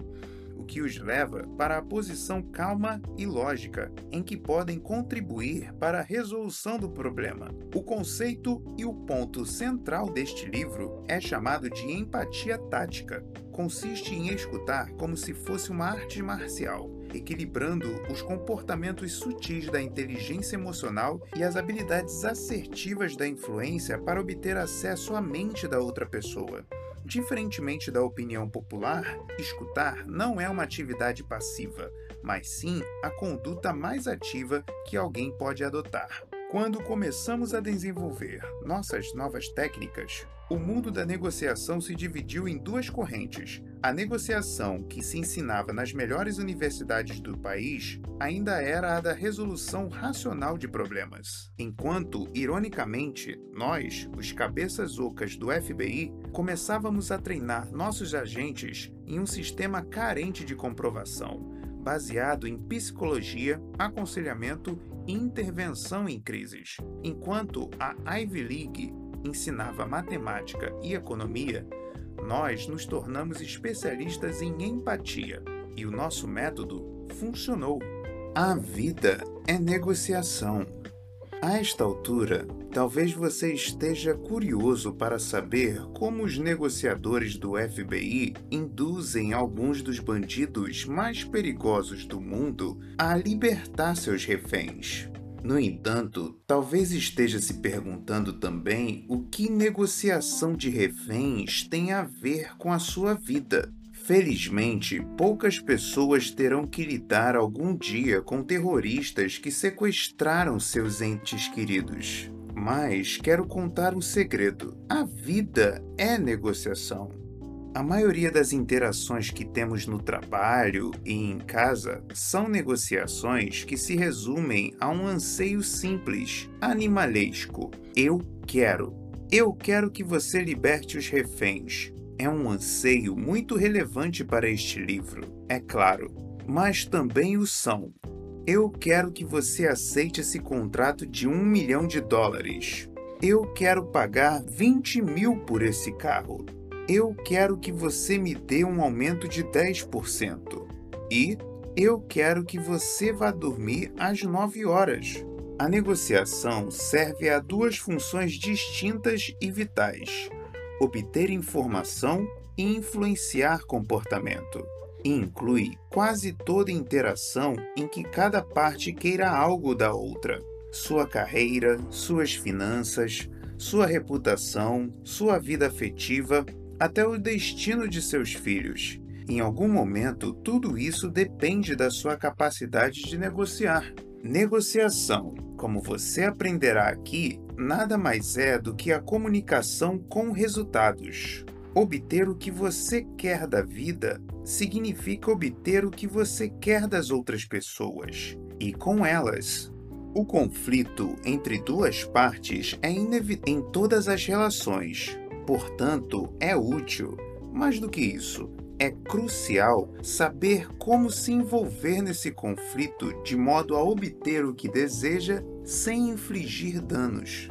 que os leva para a posição calma e lógica em que podem contribuir para a resolução do problema. O conceito e o ponto central deste livro é chamado de empatia tática. Consiste em escutar como se fosse uma arte marcial equilibrando os comportamentos sutis da inteligência emocional e as habilidades assertivas da influência para obter acesso à mente da outra pessoa. Diferentemente da opinião popular, escutar não é uma atividade passiva, mas sim a conduta mais ativa que alguém pode adotar. Quando começamos a desenvolver nossas novas técnicas, o mundo da negociação se dividiu em duas correntes. A negociação, que se ensinava nas melhores universidades do país, ainda era a da resolução racional de problemas. Enquanto, ironicamente, nós, os cabeças ocas do FBI, começávamos a treinar nossos agentes em um sistema carente de comprovação, baseado em psicologia, aconselhamento e intervenção em crises. Enquanto a Ivy League ensinava matemática e economia, nós nos tornamos especialistas em empatia e o nosso método funcionou. A vida é negociação. A esta altura, talvez você esteja curioso para saber como os negociadores do FBI induzem alguns dos bandidos mais perigosos do mundo a libertar seus reféns. No entanto, talvez esteja se perguntando também o que negociação de reféns tem a ver com a sua vida. Felizmente, poucas pessoas terão que lidar algum dia com terroristas que sequestraram seus entes queridos. Mas quero contar um segredo: a vida é negociação. A maioria das interações que temos no trabalho e em casa são negociações que se resumem a um anseio simples, animalesco. Eu quero. Eu quero que você liberte os reféns. É um anseio muito relevante para este livro, é claro, mas também o são. Eu quero que você aceite esse contrato de um milhão de dólares. Eu quero pagar 20 mil por esse carro eu quero que você me dê um aumento de 10%. E eu quero que você vá dormir às 9 horas. A negociação serve a duas funções distintas e vitais: obter informação e influenciar comportamento. E inclui quase toda interação em que cada parte queira algo da outra: sua carreira, suas finanças, sua reputação, sua vida afetiva até o destino de seus filhos. Em algum momento, tudo isso depende da sua capacidade de negociar. Negociação, como você aprenderá aqui, nada mais é do que a comunicação com resultados. Obter o que você quer da vida significa obter o que você quer das outras pessoas e com elas. O conflito entre duas partes é inevitável em todas as relações, Portanto, é útil, mais do que isso, é crucial saber como se envolver nesse conflito de modo a obter o que deseja sem infligir danos.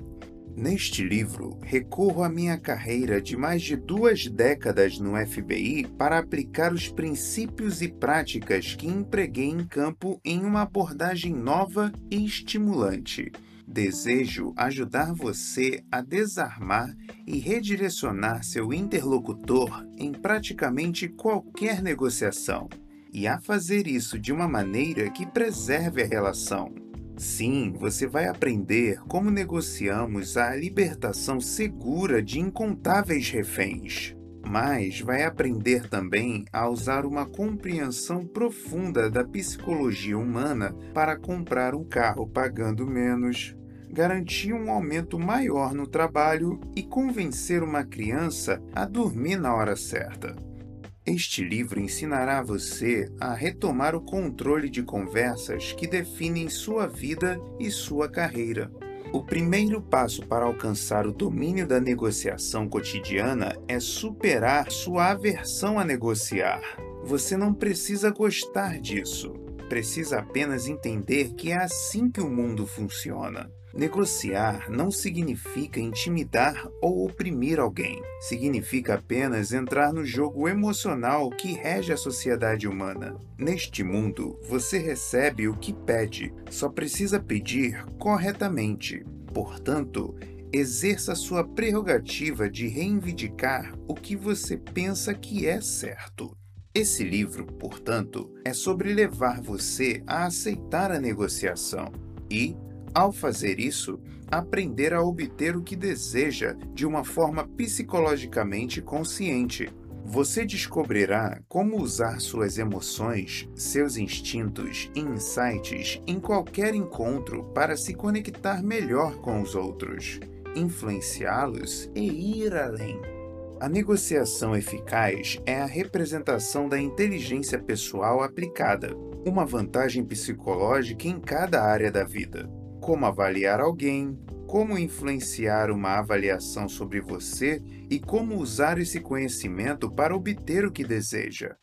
Neste livro, recorro à minha carreira de mais de duas décadas no FBI para aplicar os princípios e práticas que empreguei em campo em uma abordagem nova e estimulante Desejo ajudar você a desarmar e redirecionar seu interlocutor em praticamente qualquer negociação, e a fazer isso de uma maneira que preserve a relação. Sim, você vai aprender como negociamos a libertação segura de incontáveis reféns mas vai aprender também a usar uma compreensão profunda da psicologia humana para comprar um carro pagando menos, garantir um aumento maior no trabalho e convencer uma criança a dormir na hora certa. Este livro ensinará você a retomar o controle de conversas que definem sua vida e sua carreira. O primeiro passo para alcançar o domínio da negociação cotidiana é superar sua aversão a negociar. Você não precisa gostar disso, precisa apenas entender que é assim que o mundo funciona. Negociar não significa intimidar ou oprimir alguém. Significa apenas entrar no jogo emocional que rege a sociedade humana. Neste mundo, você recebe o que pede, só precisa pedir corretamente. Portanto, exerça sua prerrogativa de reivindicar o que você pensa que é certo. Esse livro, portanto, é sobre levar você a aceitar a negociação e ao fazer isso, aprender a obter o que deseja de uma forma psicologicamente consciente. Você descobrirá como usar suas emoções, seus instintos e insights em qualquer encontro para se conectar melhor com os outros, influenciá-los e ir além. A negociação eficaz é a representação da inteligência pessoal aplicada, uma vantagem psicológica em cada área da vida como avaliar alguém, como influenciar uma avaliação sobre você e como usar esse conhecimento para obter o que deseja.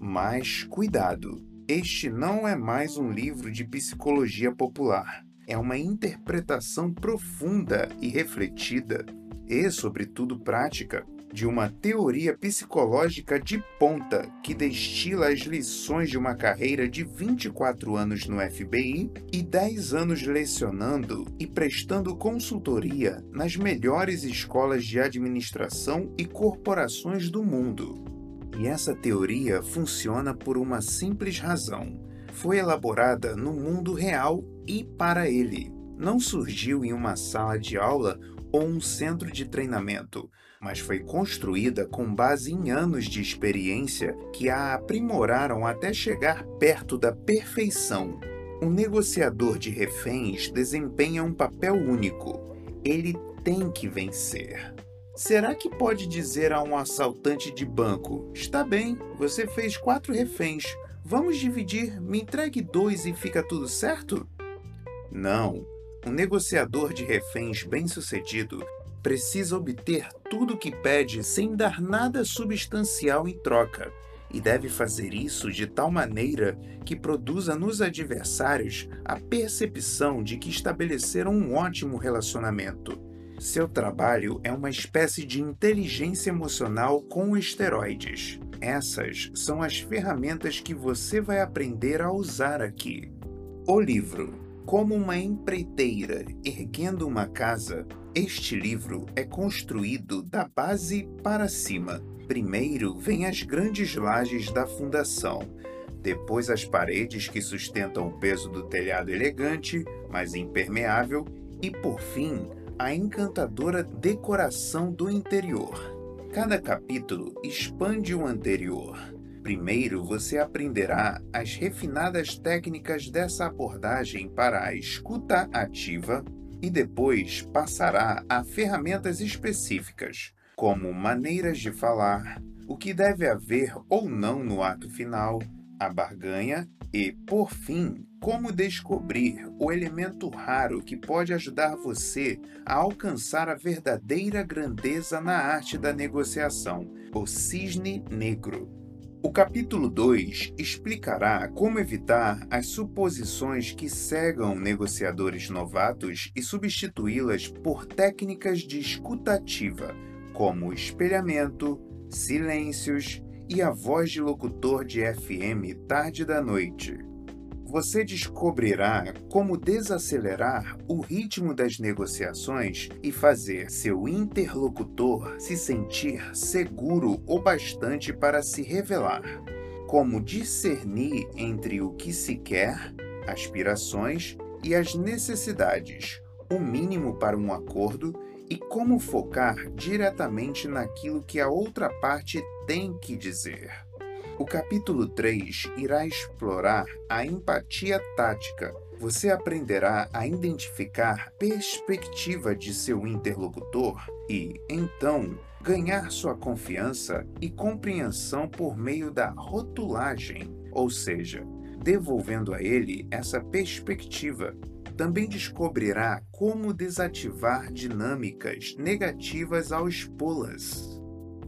Mas cuidado, este não é mais um livro de psicologia popular. É uma interpretação profunda e refletida, e, sobretudo, prática de uma teoria psicológica de ponta que destila as lições de uma carreira de 24 anos no FBI e 10 anos lecionando e prestando consultoria nas melhores escolas de administração e corporações do mundo. E essa teoria funciona por uma simples razão. Foi elaborada no mundo real e para ele. Não surgiu em uma sala de aula ou um centro de treinamento, mas foi construída com base em anos de experiência que a aprimoraram até chegar perto da perfeição. Um negociador de reféns desempenha um papel único. Ele tem que vencer. Será que pode dizer a um assaltante de banco: Está bem, você fez quatro reféns, vamos dividir, me entregue dois e fica tudo certo? Não. Um negociador de reféns bem-sucedido precisa obter tudo o que pede sem dar nada substancial em troca, e deve fazer isso de tal maneira que produza nos adversários a percepção de que estabeleceram um ótimo relacionamento. Seu trabalho é uma espécie de inteligência emocional com esteroides. Essas são as ferramentas que você vai aprender a usar aqui. O livro como uma empreiteira erguendo uma casa, este livro é construído da base para cima. Primeiro vem as grandes lajes da fundação, depois as paredes que sustentam o peso do telhado elegante, mas impermeável, e por fim, a encantadora decoração do interior. Cada capítulo expande o anterior. Primeiro, você aprenderá as refinadas técnicas dessa abordagem para a escuta ativa e depois passará a ferramentas específicas, como maneiras de falar, o que deve haver ou não no ato final, a barganha e, por fim, como descobrir o elemento raro que pode ajudar você a alcançar a verdadeira grandeza na arte da negociação, o cisne negro. O capítulo 2 explicará como evitar as suposições que cegam negociadores novatos e substituí-las por técnicas de escutativa, como espelhamento, silêncios e a voz de locutor de FM tarde da noite você descobrirá como desacelerar o ritmo das negociações e fazer seu interlocutor se sentir seguro o bastante para se revelar. Como discernir entre o que se quer, aspirações e as necessidades, o mínimo para um acordo e como focar diretamente naquilo que a outra parte tem que dizer. O capítulo 3 irá explorar a empatia tática. Você aprenderá a identificar perspectiva de seu interlocutor e, então, ganhar sua confiança e compreensão por meio da rotulagem, ou seja, devolvendo a ele essa perspectiva. Também descobrirá como desativar dinâmicas negativas ao expô-las.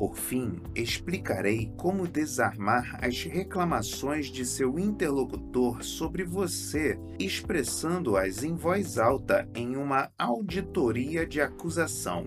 Por fim, explicarei como desarmar as reclamações de seu interlocutor sobre você, expressando-as em voz alta em uma auditoria de acusação.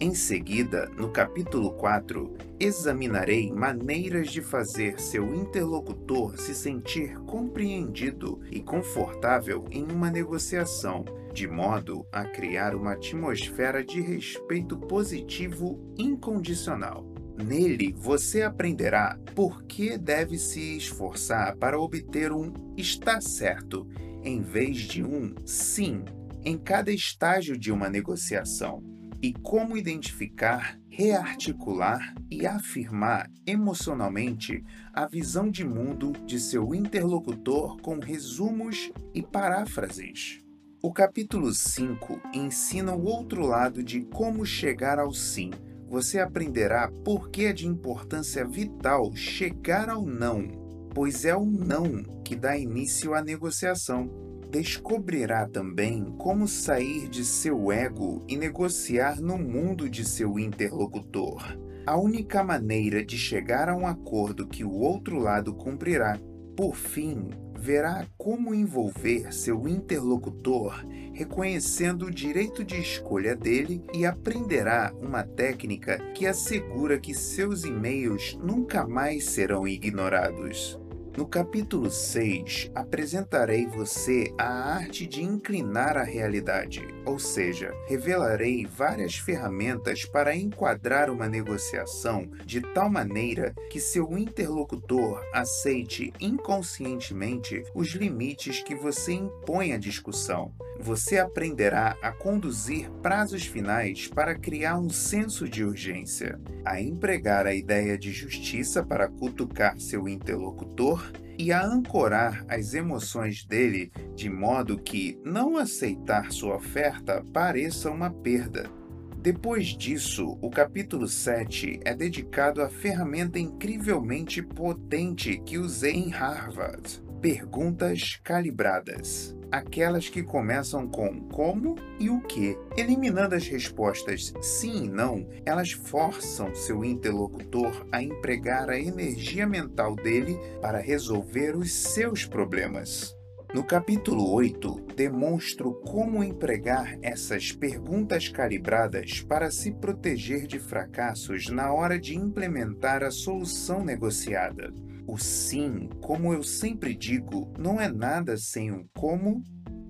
Em seguida, no capítulo 4, examinarei maneiras de fazer seu interlocutor se sentir compreendido e confortável em uma negociação, de modo a criar uma atmosfera de respeito positivo incondicional. Nele você aprenderá por que deve se esforçar para obter um está certo em vez de um sim em cada estágio de uma negociação e como identificar, rearticular e afirmar emocionalmente a visão de mundo de seu interlocutor com resumos e paráfrases. O capítulo 5 ensina o outro lado de como chegar ao sim você aprenderá por que é de importância vital chegar ao não, pois é o não que dá início à negociação. Descobrirá também como sair de seu ego e negociar no mundo de seu interlocutor. A única maneira de chegar a um acordo que o outro lado cumprirá. Por fim, verá como envolver seu interlocutor, reconhecendo o direito de escolha dele e aprenderá uma técnica que assegura que seus e-mails nunca mais serão ignorados. No capítulo 6, apresentarei você a arte de inclinar a realidade, ou seja, revelarei várias ferramentas para enquadrar uma negociação de tal maneira que seu interlocutor aceite inconscientemente os limites que você impõe à discussão. você aprenderá a conduzir prazos finais para criar um senso de urgência, a empregar a ideia de justiça para cutucar seu interlocutor e a ancorar as emoções dele de modo que não aceitar sua oferta pareça uma perda. Depois disso, o capítulo 7 é dedicado à ferramenta incrivelmente potente que usei em Harvard: perguntas calibradas aquelas que começam com como e o que. Eliminando as respostas sim e não, elas forçam seu interlocutor a empregar a energia mental dele para resolver os seus problemas. No capítulo 8, demonstro como empregar essas perguntas calibradas para se proteger de fracassos na hora de implementar a solução negociada. O sim, como eu sempre digo, não é nada sem o como.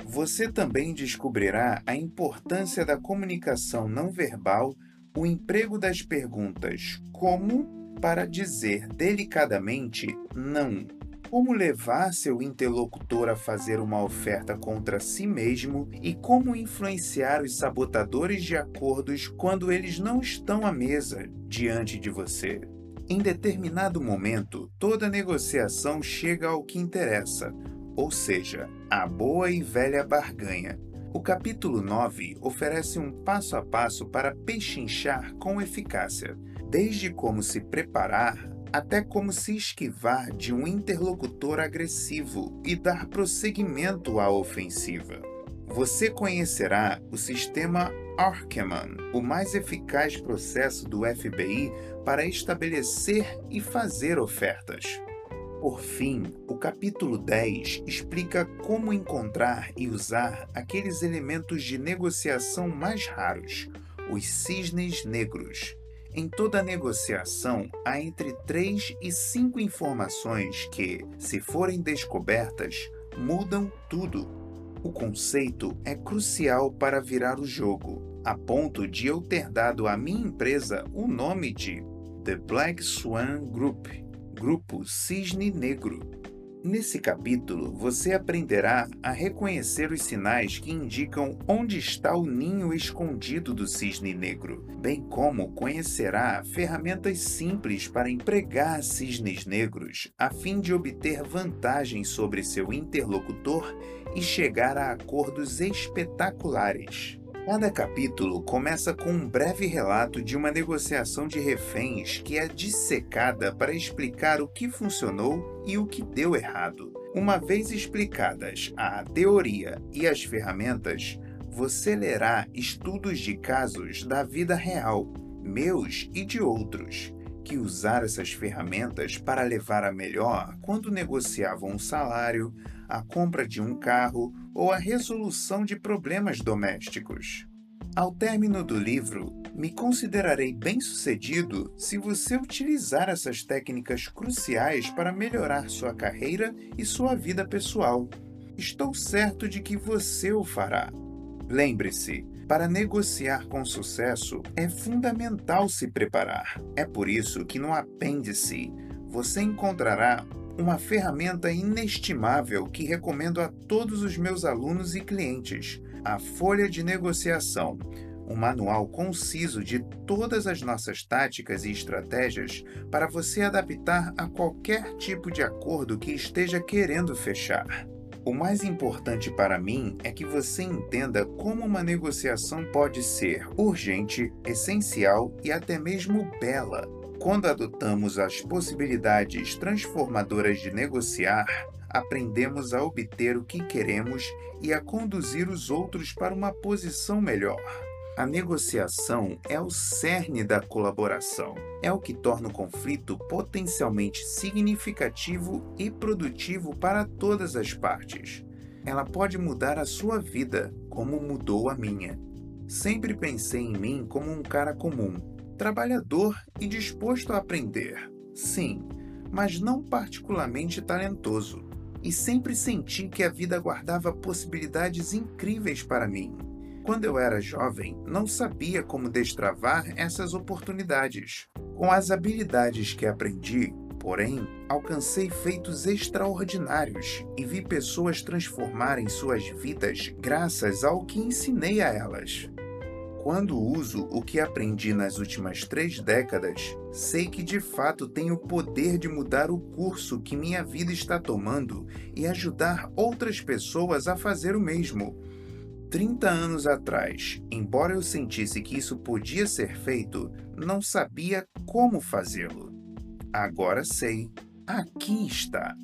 Você também descobrirá a importância da comunicação não verbal, o emprego das perguntas como para dizer delicadamente não. Como levar seu interlocutor a fazer uma oferta contra si mesmo e como influenciar os sabotadores de acordos quando eles não estão à mesa diante de você. Em determinado momento, toda negociação chega ao que interessa, ou seja, a boa e velha barganha. O capítulo 9 oferece um passo a passo para pechinchar com eficácia, desde como se preparar até como se esquivar de um interlocutor agressivo e dar prosseguimento à ofensiva. Você conhecerá o sistema Arkeman, o mais eficaz processo do FBI para estabelecer e fazer ofertas. Por fim, o capítulo 10 explica como encontrar e usar aqueles elementos de negociação mais raros, os cisnes negros. Em toda negociação, há entre 3 e 5 informações que, se forem descobertas, mudam tudo. O conceito é crucial para virar o jogo, a ponto de eu ter dado à minha empresa o nome de The Black Swan Group Grupo Cisne Negro. Nesse capítulo, você aprenderá a reconhecer os sinais que indicam onde está o ninho escondido do cisne negro, bem como conhecerá ferramentas simples para empregar cisnes negros a fim de obter vantagem sobre seu interlocutor e chegar a acordos espetaculares. Cada capítulo começa com um breve relato de uma negociação de reféns que é dissecada para explicar o que funcionou e o que deu errado. Uma vez explicadas a teoria e as ferramentas, você lerá estudos de casos da vida real, meus e de outros, que usaram essas ferramentas para levar a melhor quando negociavam um salário, a compra de um carro ou a resolução de problemas domésticos. Ao término do livro, me considerarei bem-sucedido se você utilizar essas técnicas cruciais para melhorar sua carreira e sua vida pessoal. Estou certo de que você o fará. Lembre-se, para negociar com sucesso, é fundamental se preparar. É por isso que no apêndice você encontrará uma ferramenta inestimável que recomendo a todos os meus alunos e clientes: a Folha de Negociação. Um manual conciso de todas as nossas táticas e estratégias para você adaptar a qualquer tipo de acordo que esteja querendo fechar. O mais importante para mim é que você entenda como uma negociação pode ser urgente, essencial e até mesmo bela. Quando adotamos as possibilidades transformadoras de negociar, aprendemos a obter o que queremos e a conduzir os outros para uma posição melhor. A negociação é o cerne da colaboração. É o que torna o conflito potencialmente significativo e produtivo para todas as partes. Ela pode mudar a sua vida, como mudou a minha. Sempre pensei em mim como um cara comum, trabalhador e disposto a aprender. Sim, mas não particularmente talentoso. E sempre senti que a vida guardava possibilidades incríveis para mim. Quando eu era jovem, não sabia como destravar essas oportunidades. Com as habilidades que aprendi, Porém, alcancei feitos extraordinários e vi pessoas transformarem suas vidas graças ao que ensinei a elas. Quando uso o que aprendi nas últimas três décadas, sei que de fato tenho o poder de mudar o curso que minha vida está tomando e ajudar outras pessoas a fazer o mesmo. 30 anos atrás, embora eu sentisse que isso podia ser feito, não sabia como fazê-lo. Agora sei. Aqui está.